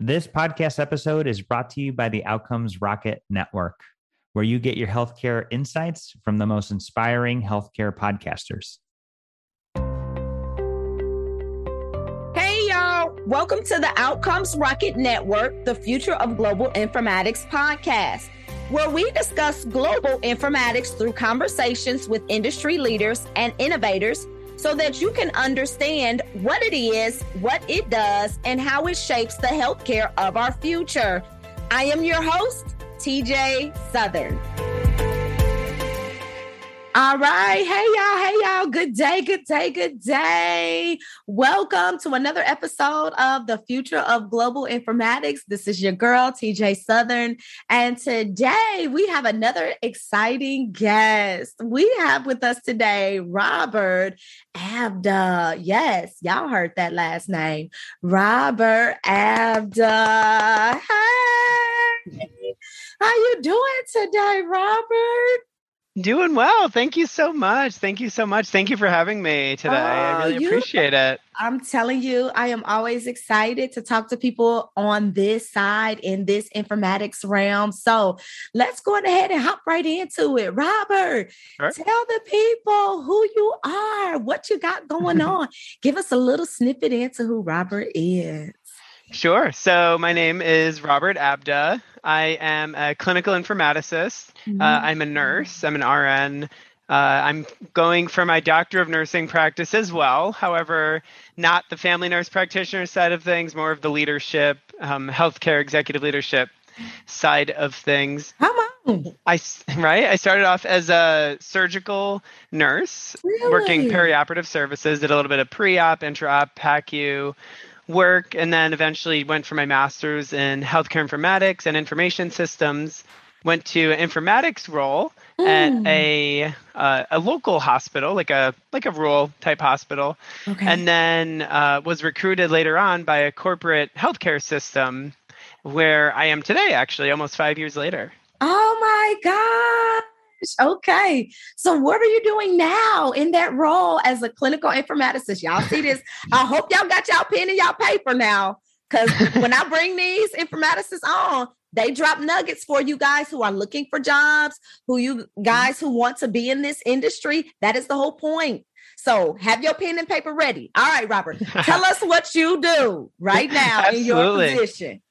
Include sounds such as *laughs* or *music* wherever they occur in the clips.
This podcast episode is brought to you by the Outcomes Rocket Network, where you get your healthcare insights from the most inspiring healthcare podcasters. Hey, y'all. Welcome to the Outcomes Rocket Network, the Future of Global Informatics podcast, where we discuss global informatics through conversations with industry leaders and innovators so that you can understand what it is, what it does, and how it shapes the healthcare of our future. I am your host, TJ Southern. All right. Hey, y'all. Hey, y'all. Good day. Good day. Good day. Welcome to another episode of the Future of Global Informatics. This is your girl, TJ Southern. And today we have another exciting guest. We have with us today Robert Abda. Yes, y'all heard that last name. Robert Abda. Hey. How you doing today, Robert? Doing well. Thank you so much. Thank you so much. Thank you for having me today. Oh, I really you, appreciate it. I'm telling you, I am always excited to talk to people on this side in this informatics realm. So let's go ahead and hop right into it. Robert, sure. tell the people who you are, what you got going *laughs* on. Give us a little snippet into who Robert is. Sure. So my name is Robert Abda. I am a clinical informaticist. Uh, mm-hmm. Uh, I'm a nurse. I'm an RN. Uh, I'm going for my doctor of nursing practice as well. However, not the family nurse practitioner side of things, more of the leadership, um, healthcare executive leadership side of things. Come on. I right. I started off as a surgical nurse, really? working perioperative services. Did a little bit of pre-op, intra-op, PACU, work and then eventually went for my master's in healthcare informatics and information systems went to an informatics role mm. at hmm. a uh, a local hospital like a like a rural type hospital okay. and then uh, was recruited later on by a corporate healthcare system where i am today actually almost five years later oh my god Okay. So, what are you doing now in that role as a clinical informaticist? Y'all see this? I hope y'all got y'all pen and y'all paper now. Because when I bring these informaticists on, they drop nuggets for you guys who are looking for jobs, who you mm-hmm. guys who want to be in this industry. That is the whole point. So have your pen and paper ready. All right, Robert, tell *laughs* us what you do right now in your position.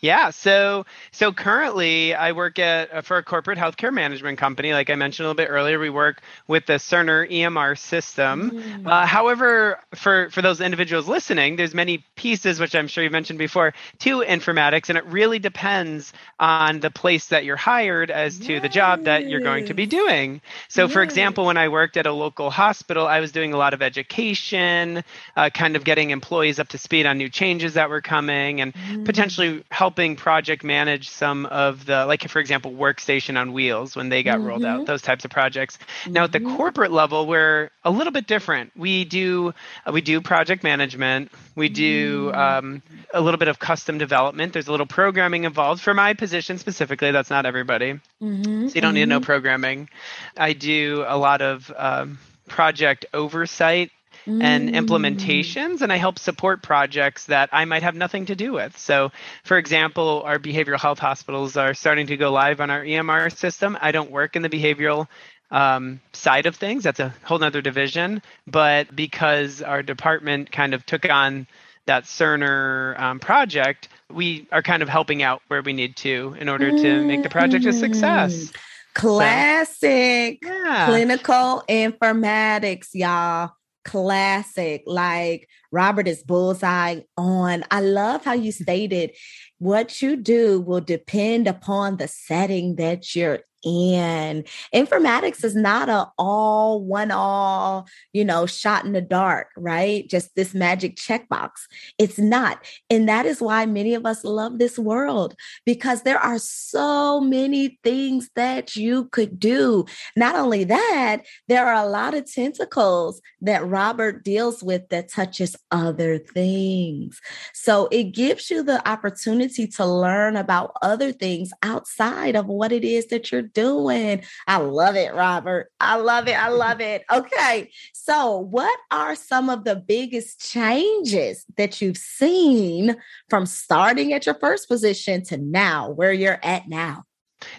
Yeah, so so currently I work at uh, for a corporate healthcare management company. Like I mentioned a little bit earlier, we work with the Cerner EMR system. Mm. Uh, however, for for those individuals listening, there's many pieces which I'm sure you mentioned before to informatics, and it really depends on the place that you're hired as yes. to the job that you're going to be doing. So, yes. for example, when I worked at a local hospital, I was doing a lot of education, uh, kind of getting employees up to speed on new changes that were coming, and mm. potentially help helping project manage some of the like for example workstation on wheels when they got mm-hmm. rolled out mm-hmm. those types of projects mm-hmm. now at the mm-hmm. corporate level we're a little bit different we do uh, we do project management we do mm. um, a little bit of custom development there's a little programming involved for my position specifically that's not everybody mm-hmm. so you don't need to know mm-hmm. programming i do a lot of um, project oversight and mm. implementations and I help support projects that I might have nothing to do with. So, for example, our behavioral health hospitals are starting to go live on our EMR system. I don't work in the behavioral um, side of things, that's a whole other division. But because our department kind of took on that Cerner um, project, we are kind of helping out where we need to in order to make the project a success. Mm. Classic so, yeah. clinical informatics, y'all classic. Like Robert is bullseye on. I love how you *laughs* stated what you do will depend upon the setting that you're and informatics is not a all one all you know shot in the dark right? Just this magic checkbox. It's not and that is why many of us love this world because there are so many things that you could do. Not only that there are a lot of tentacles that robert deals with that touches other things. So it gives you the opportunity to learn about other things outside of what it is that you're doing. I love it, Robert. I love it. I *laughs* love it. Okay. So, what are some of the biggest changes that you've seen from starting at your first position to now, where you're at now?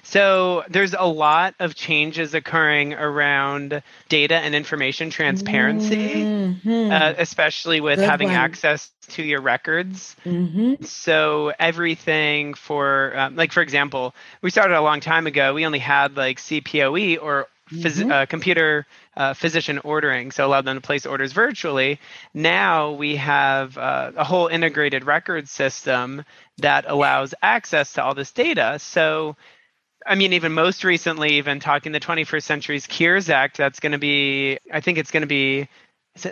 So there's a lot of changes occurring around data and information transparency, mm-hmm. uh, especially with Good having one. access to your records. Mm-hmm. So everything for, um, like for example, we started a long time ago. We only had like CPOE or phys- mm-hmm. uh, computer uh, physician ordering, so allowed them to place orders virtually. Now we have uh, a whole integrated record system that allows access to all this data. So I mean, even most recently, even talking the 21st Century's Cures Act, that's going to be, I think it's going to be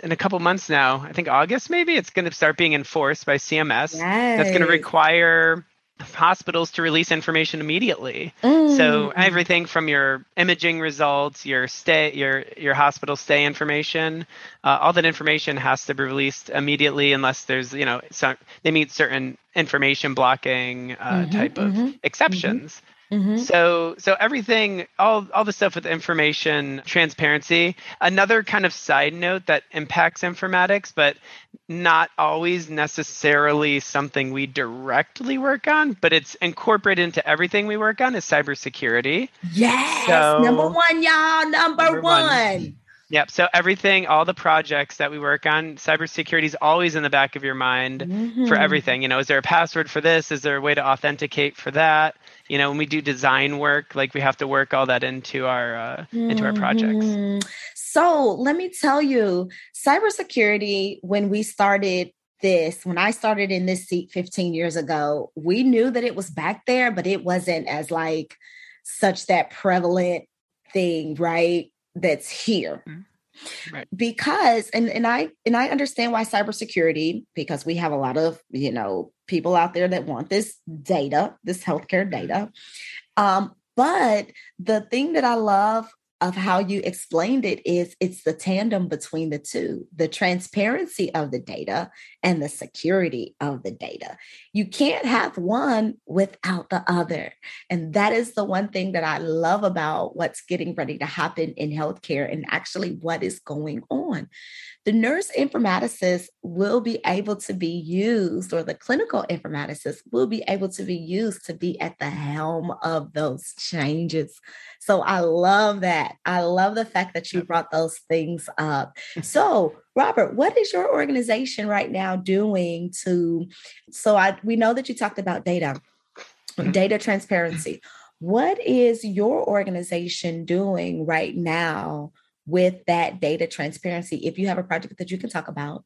in a couple months now. I think August maybe it's going to start being enforced by CMS. Yes. That's going to require hospitals to release information immediately. Mm. So everything from your imaging results, your stay, your your hospital stay information, uh, all that information has to be released immediately unless there's you know some, they meet certain information blocking uh, mm-hmm, type of mm-hmm, exceptions. Mm-hmm. Mm-hmm. So so everything all all the stuff with information transparency. Another kind of side note that impacts informatics, but not always necessarily something we directly work on, but it's incorporated into everything we work on is cybersecurity. Yes, so, number one, y'all, number, number one. one. Yep. So everything, all the projects that we work on, cybersecurity is always in the back of your mind mm-hmm. for everything. You know, is there a password for this? Is there a way to authenticate for that? You know, when we do design work, like we have to work all that into our uh, into our projects. Mm-hmm. So let me tell you, cybersecurity. When we started this, when I started in this seat 15 years ago, we knew that it was back there, but it wasn't as like such that prevalent thing, right? that's here. Mm-hmm. Right. Because and and I and I understand why cybersecurity because we have a lot of you know people out there that want this data, this healthcare data. Um, but the thing that I love of how you explained it is it's the tandem between the two the transparency of the data and the security of the data. You can't have one without the other. And that is the one thing that i love about what's getting ready to happen in healthcare and actually what is going on the nurse informaticist will be able to be used, or the clinical informaticist will be able to be used to be at the helm of those changes. So I love that. I love the fact that you brought those things up. So, Robert, what is your organization right now doing to? So I we know that you talked about data, mm-hmm. data transparency. What is your organization doing right now with that data transparency if you have a project that you can talk about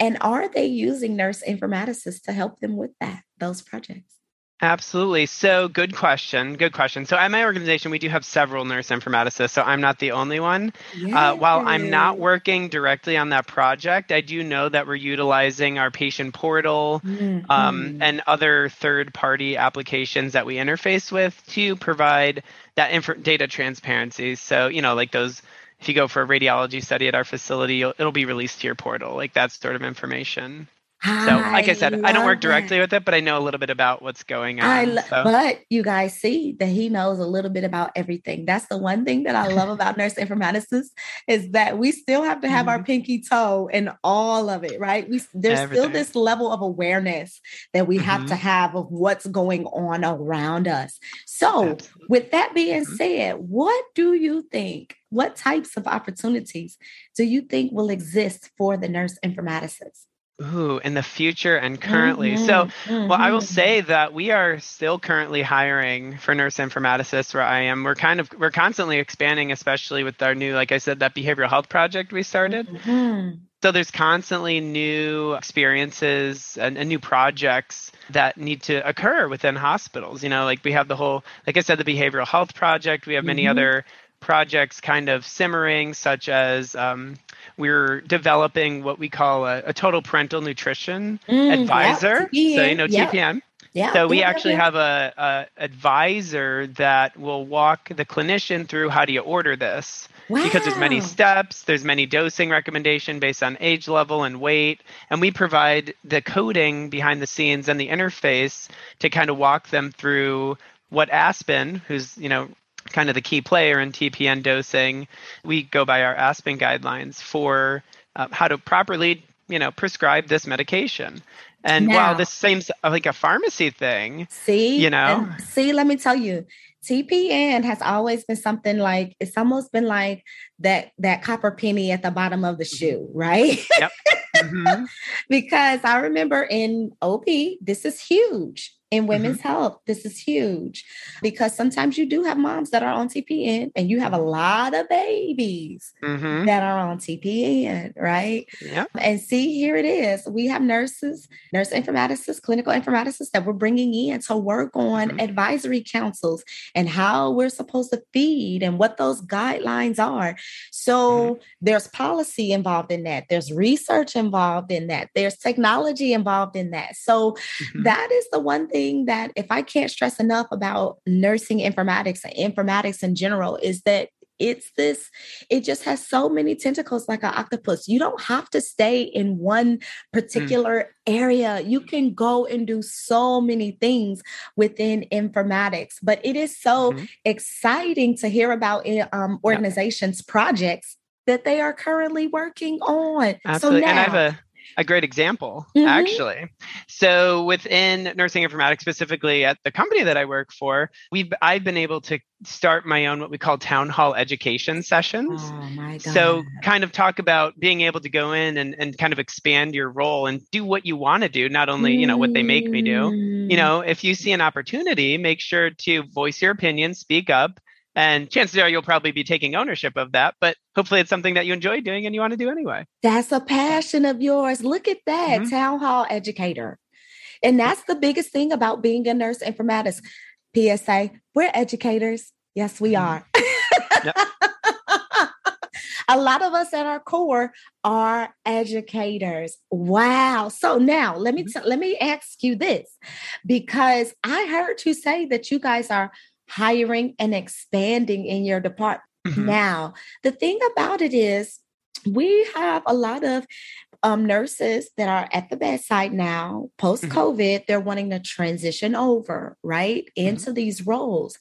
and are they using nurse informaticists to help them with that those projects Absolutely. So, good question. Good question. So, at my organization, we do have several nurse informaticists, so I'm not the only one. Uh, while I'm not working directly on that project, I do know that we're utilizing our patient portal um, mm-hmm. um, and other third party applications that we interface with to provide that inf- data transparency. So, you know, like those if you go for a radiology study at our facility, it'll be released to your portal, like that sort of information. So, like I said, I, don't work directly that. with it, but I know a little bit about what's going on. Lo- so. But you guys see that he knows a little bit about everything. That's the one thing that I love about *laughs* nurse informaticists is that we still have to have mm-hmm. our pinky toe in all of it, right? We there's everything. still this level of awareness that we mm-hmm. have to mm-hmm. have of what's going on around us. So, Absolutely. with that being mm-hmm. said, what do you think? What types of opportunities do you think will exist for the nurse informaticist? Ooh, in the future and currently. Mm-hmm, so, mm-hmm. well, I will mm-hmm. say that we are still currently hiring for nurse informaticists where I am. We're kind of we're constantly expanding, especially with our new, like I said, that behavioral health project we started. Mm-hmm. So there's constantly new experiences and, and, new projects that need to occur within hospitals. You know, like we have the whole, like I said, the behavioral health project. We have many mm-hmm. other projects kind of simmering, such as um, we're developing what we call a, a total parenteral nutrition mm, advisor. Yeah, so you know yeah. TPN. Yeah. So we yeah, actually have a, a, advisor that will walk the clinician through how do you order this. Wow. Because there's many steps, there's many dosing recommendation based on age level and weight, and we provide the coding behind the scenes and the interface to kind of walk them through what Aspen, who's you know kind of the key player in TPN dosing, we go by our Aspen guidelines for uh, how to properly, you know, prescribe this medication. And now, while this seems like a pharmacy thing, see, you know, see, let me tell you, TPN has always been something like it's almost been like that that copper penny at the bottom of the mm-hmm. shoe, right? Yep. Mm-hmm. *laughs* because I remember in OB, this is huge in women's mm-hmm. health. This is huge because sometimes you do have moms that are on TPN and you have a lot of babies mm-hmm. that are on TPN, right? Yeah. And see, here it is. We have nurses, nurse informaticists, clinical informaticists that we're bringing in to work on mm-hmm. advisory councils and how we're supposed to feed and what those guidelines are. So mm-hmm. there's policy involved in that, there's research involved in that, there's technology involved in that. So mm-hmm. that is the one thing thing that if I can't stress enough about nursing informatics and informatics in general is that it's this it just has so many tentacles like an octopus you don't have to stay in one mm. particular mm. area you can go and do so many things within informatics but it is so mm-hmm. exciting to hear about um, organizations yeah. projects that they are currently working on Absolutely. so now, and i have a a great example, mm-hmm. actually. So within nursing informatics, specifically at the company that I work for, we've I've been able to start my own what we call town hall education sessions. Oh so kind of talk about being able to go in and, and kind of expand your role and do what you want to do, not only, you know, what they make me do. You mm. know, if you see an opportunity, make sure to voice your opinion, speak up, and chances are you'll probably be taking ownership of that, but hopefully it's something that you enjoy doing and you want to do anyway. That's a passion of yours. Look at that, mm-hmm. town hall educator. And that's the biggest thing about being a nurse informatics. PSA, we're educators. Yes, we mm-hmm. are. *laughs* a lot of us at our core are educators. Wow. So now let me mm-hmm. t- let me ask you this because I heard you say that you guys are hiring and expanding in your department. Mm-hmm. Now, the thing about it is, we have a lot of um, nurses that are at the bedside now, post COVID, mm-hmm. they're wanting to transition over, right, mm-hmm. into these roles.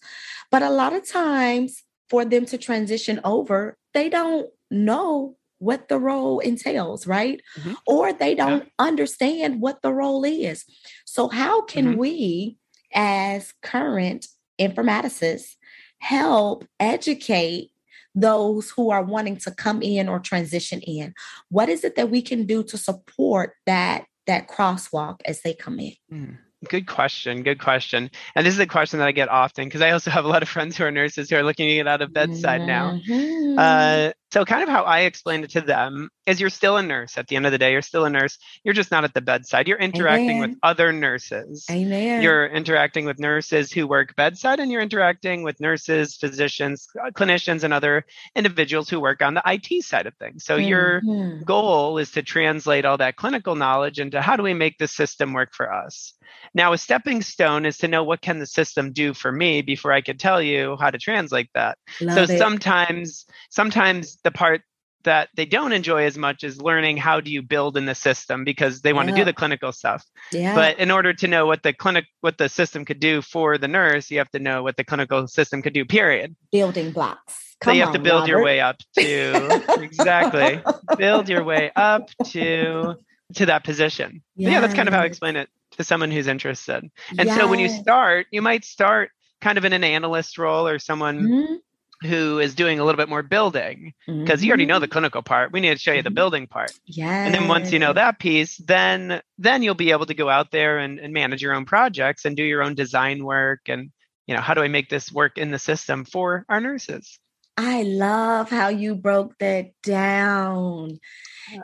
But a lot of times, for them to transition over, they don't know what the role entails, right? Mm-hmm. Or they don't yeah. understand what the role is. So, how can mm-hmm. we, as current informaticists help educate those who are wanting to come in or transition in what is it that we can do to support that that crosswalk as they come in mm. Good question. Good question. And this is a question that I get often because I also *laughs* have a lot of friends who are nurses who are looking to get out of bedside mm-hmm. now. Uh, so, kind of how I explain it to them is you're still a nurse at the end of the day. You're still a nurse. You're just not at the bedside. You're interacting Amen. with other nurses. Amen. You're interacting with nurses who work bedside and you're interacting with nurses, physicians, uh, clinicians, and other individuals who work on the IT side of things. So, mm-hmm. your goal is to translate all that clinical knowledge into how do we make the system work for us? Now, a stepping stone is to know what can the system do for me before I can tell you how to translate that. Love so it. sometimes, sometimes the part that they don't enjoy as much is learning how do you build in the system because they want yeah. to do the clinical stuff. Yeah. But in order to know what the clinic what the system could do for the nurse, you have to know what the clinical system could do, period. Building blocks. Come so you have on, to build Robert. your way up to *laughs* exactly. build your way up to to that position. Yeah. yeah, that's kind of how I explain it to someone who's interested. And yes. so when you start, you might start kind of in an analyst role or someone mm-hmm. Who is doing a little bit more building because mm-hmm. you already know the mm-hmm. clinical part. We need to show you the mm-hmm. building part. Yeah. And then once you know that piece, then then you'll be able to go out there and, and manage your own projects and do your own design work and you know how do I make this work in the system for our nurses. I love how you broke that down.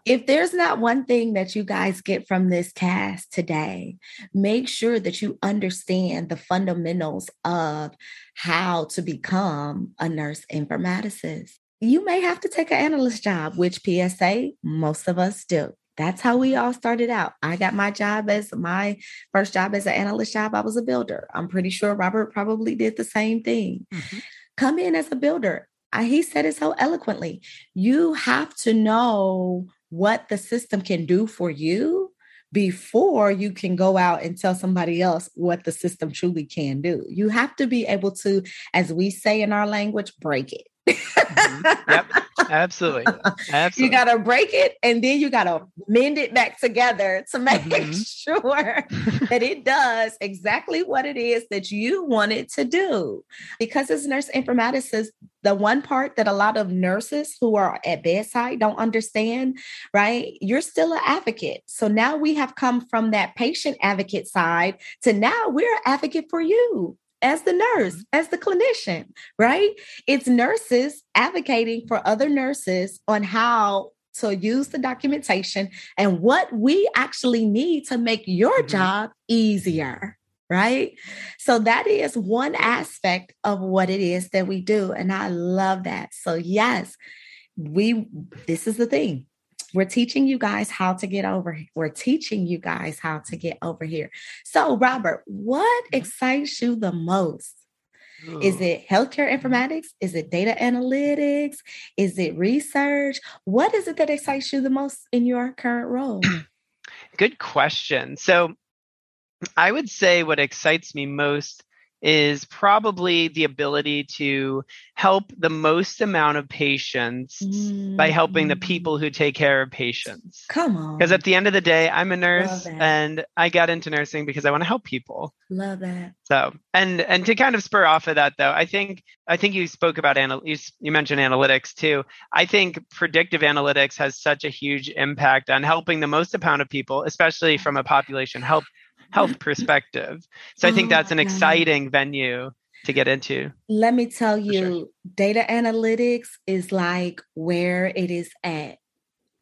If there's not one thing that you guys get from this cast today, make sure that you understand the fundamentals of how to become a nurse informaticist. You may have to take an analyst job, which PSA, most of us do. That's how we all started out. I got my job as my first job as an analyst job. I was a builder. I'm pretty sure Robert probably did the same thing. Mm-hmm. Come in as a builder he said it so eloquently. You have to know what the system can do for you before you can go out and tell somebody else what the system truly can do. You have to be able to, as we say in our language, break it. Mm-hmm. Yep, absolutely. absolutely. You got to break it and then you got to mend it back together to make mm-hmm. *laughs* sure that it does exactly what it is that you want it to do. Because as nurse informaticists, the one part that a lot of nurses who are at bedside don't understand, right? You're still an advocate. So now we have come from that patient advocate side to now we're an advocate for you as the nurse, mm-hmm. as the clinician, right? It's nurses advocating for other nurses on how to use the documentation and what we actually need to make your mm-hmm. job easier right? So that is one aspect of what it is that we do. And I love that. So, yes, we, this is the thing. We're teaching you guys how to get over. We're teaching you guys how to get over here. So, Robert, what mm-hmm. excites you the most? Is it healthcare informatics? Is it data analytics? Is it research? What is it that excites you the most in your current role? *clears throat* Good question. So, I would say what excites me most is probably the ability to help the most amount of patients mm-hmm. by helping the mm. people who take care of patients. Come on. Because at the end of the day, I'm a nurse and I got into nursing because I want to help people. Love that. So, and and to kind of spur off of that though, I think I think you spoke about anal you, you mentioned analytics too. I think predictive analytics has such a huge impact on helping the most amount of people, especially from a population health health *laughs* perspective. So I think that's an oh, exciting venue to get into. Let me tell you, sure. data analytics is like where it is at.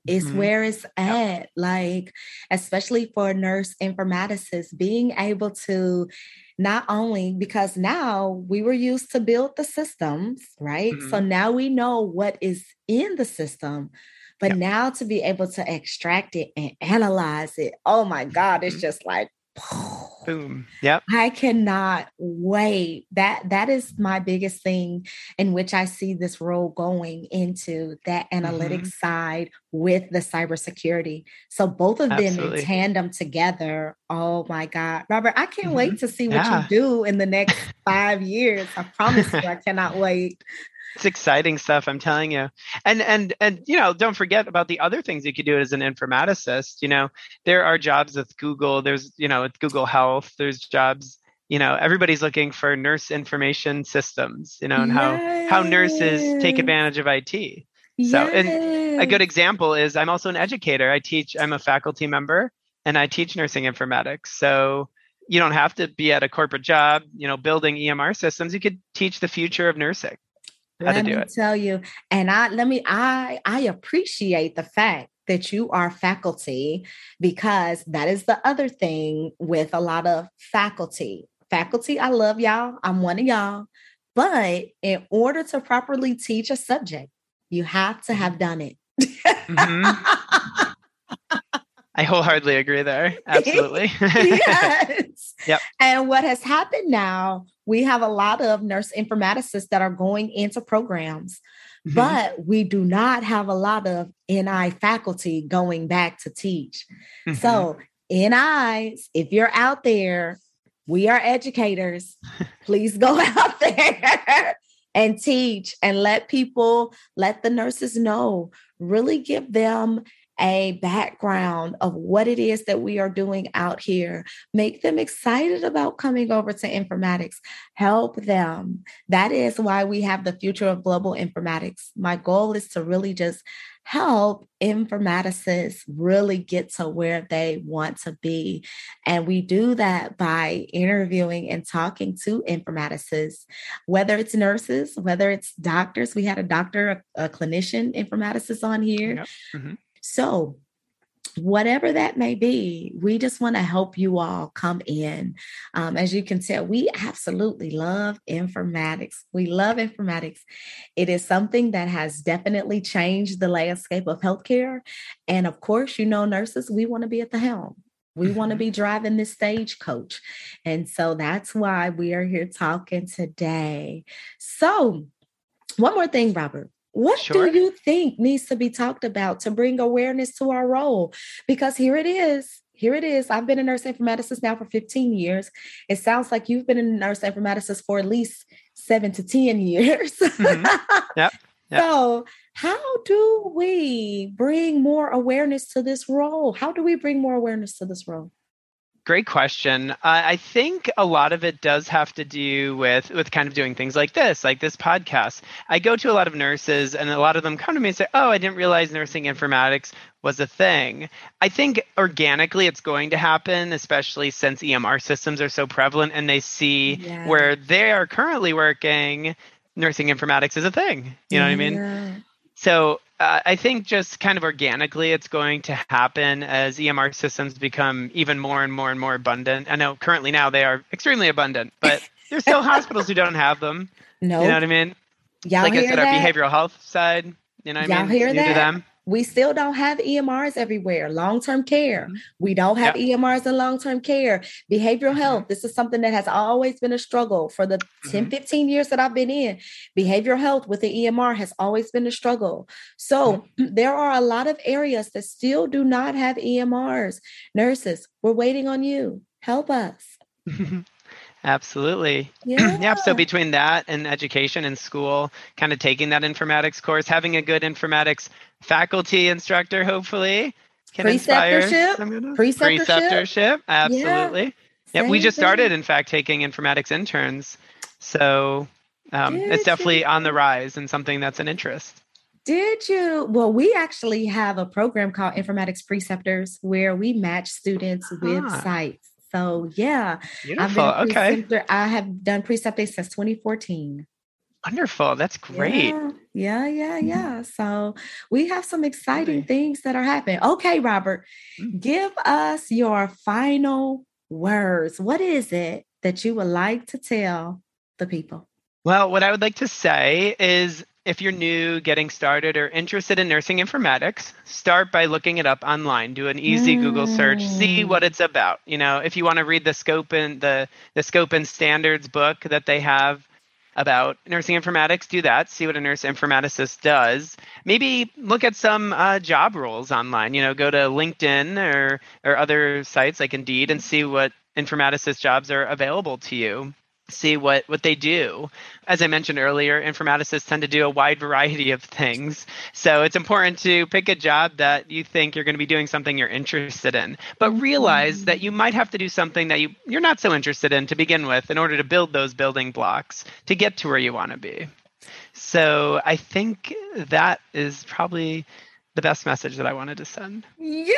It's mm-hmm. where it's at. Yep. Like, especially for nurse informaticists, being able to not only because now we were used to build the systems, right? Mm-hmm. So now we know what is in the system. But yep. now to be able to extract it and analyze it, oh my God, it's mm-hmm. just like *sighs* boom yep i cannot wait that that is my biggest thing in which i see this role going into that analytics mm-hmm. side with the cybersecurity so both of Absolutely. them in tandem together oh my god robert i can't mm-hmm. wait to see what yeah. you do in the next *laughs* five years i promise you i cannot wait it's exciting stuff, I'm telling you. And and and you know, don't forget about the other things you could do as an informaticist. You know, there are jobs with Google. There's you know, with Google Health. There's jobs. You know, everybody's looking for nurse information systems. You know, and how how nurses take advantage of IT. So, and a good example is I'm also an educator. I teach. I'm a faculty member, and I teach nursing informatics. So you don't have to be at a corporate job, you know, building EMR systems. You could teach the future of nursing how let me it. tell you, and I let me I I appreciate the fact that you are faculty because that is the other thing with a lot of faculty. Faculty, I love y'all. I'm one of y'all. But in order to properly teach a subject, you have to have mm-hmm. done it. mm-hmm. I wholeheartedly agree there. *laughs* Absolutely. *laughs* yes. yep. And what has happened now, we have a lot of nurse informaticists that are going into programs, mm-hmm. but we do not have a lot of NI faculty going back to teach. Mm-hmm. So, NIs, if you're out there, we are educators. *laughs* Please go *laughs* out there and teach and let people, let the nurses know, really give them a background of what it is that we are doing out here. Make them excited about coming over to informatics. Help them. That is why we have the future of global informatics. My goal is to really just help informaticists really get to where they want to be. And we do that by interviewing and talking to informaticists, whether it's nurses, whether it's doctors. We had a doctor, a, a clinician informaticist on here. Yep. Mm-hmm. So, whatever that may be, we just want to help you all come in. Um, as you can tell, we absolutely love informatics. We love informatics. It is something that has definitely changed the landscape of healthcare. And of course, you know, nurses, we want to be at the helm. We want to mm-hmm. be driving this stagecoach. And so that's why we are here talking today. So, one more thing, Robert. What sure. do you think needs to be talked about to bring awareness to our role? Because here it is. here it is. I've been a nurse informaticist now for 15 years. It sounds like you've been a nurse informaticist for at least seven to 10 years. Mm-hmm. Yep. *laughs* yep. So, how do we bring more awareness to this role? How do we bring more awareness to this role? Great question. Uh, I think a lot of it does have to do with with kind of doing things like this, like this podcast. I go to a lot of nurses, and a lot of them come to me and say, "Oh, I didn't realize nursing informatics was a thing." I think organically it's going to happen, especially since EMR systems are so prevalent, and they see yeah. where they are currently working, nursing informatics is a thing. You know yeah. what I mean? So uh, I think just kind of organically, it's going to happen as EMR systems become even more and more and more abundant. I know currently now they are extremely abundant, but *laughs* there's still hospitals who don't have them. No, you know what I mean? Y'all like I said, that? our behavioral health side. You know what Y'all I mean? hear that? We still don't have EMRs everywhere. Long term care, mm-hmm. we don't have yep. EMRs in long term care. Behavioral mm-hmm. health, this is something that has always been a struggle for the mm-hmm. 10, 15 years that I've been in. Behavioral health with the EMR has always been a struggle. So mm-hmm. *clears throat* there are a lot of areas that still do not have EMRs. Nurses, we're waiting on you. Help us. *laughs* Absolutely. Yeah. *clears throat* yeah. So between that and education and school, kind of taking that informatics course, having a good informatics faculty instructor, hopefully, can preceptorship. Preceptorship. Preceptorship. Absolutely. Yeah. yeah we just started, in fact, taking informatics interns. So um, it's definitely you? on the rise and something that's an interest. Did you? Well, we actually have a program called Informatics Preceptors where we match students with ah. sites. So yeah, beautiful. okay, I have done precepting since 2014. Wonderful. That's great. Yeah, yeah, yeah. yeah. So we have some exciting okay. things that are happening. Okay, Robert, mm-hmm. give us your final words. What is it that you would like to tell the people? Well, what I would like to say is if you're new, getting started, or interested in nursing informatics, start by looking it up online. Do an easy mm. Google search, see what it's about. You know, if you want to read the scope and the the scope and standards book that they have about nursing informatics, do that. See what a nurse informaticist does. Maybe look at some uh, job roles online. You know, go to LinkedIn or or other sites like Indeed and see what informaticist jobs are available to you see what what they do. As i mentioned earlier informaticists tend to do a wide variety of things. So it's important to pick a job that you think you're going to be doing something you're interested in. But realize that you might have to do something that you you're not so interested in to begin with in order to build those building blocks to get to where you want to be. So i think that is probably the best message that i wanted to send. Yeah!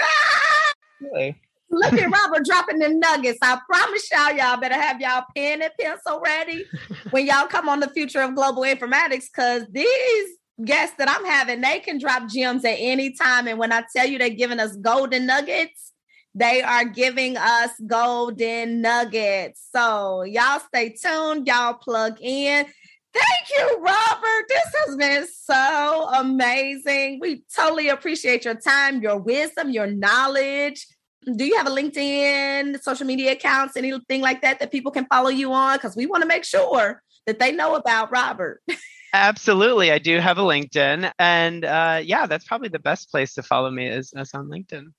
Really Look at Robert dropping the nuggets. I promise y'all, y'all better have y'all pen and pencil ready when y'all come on the future of global informatics, because these guests that I'm having, they can drop gems at any time. And when I tell you they're giving us golden nuggets, they are giving us golden nuggets. So y'all stay tuned, y'all plug in. Thank you, Robert. This has been so amazing. We totally appreciate your time, your wisdom, your knowledge do you have a LinkedIn, social media accounts, anything like that that people can follow you on? Because we want to make sure that they know about Robert. *laughs* Absolutely. I do have a LinkedIn. And uh, yeah, that's probably the best place to follow me is, is on LinkedIn.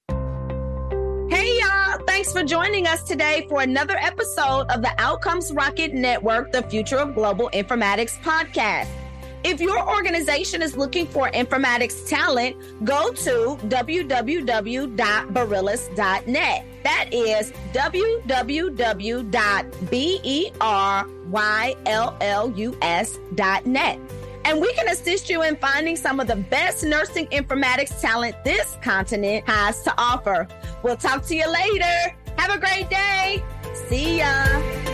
Hey, y'all. Thanks for joining us today for another episode of the Outcomes Rocket Network, the Future of Global Informatics podcast. If your organization is looking for informatics talent, go to www.beryllus.net. That is www.beryllus.net. And we can assist you in finding some of the best nursing informatics talent this continent has to offer. We'll talk to you later. Have a great day. See ya.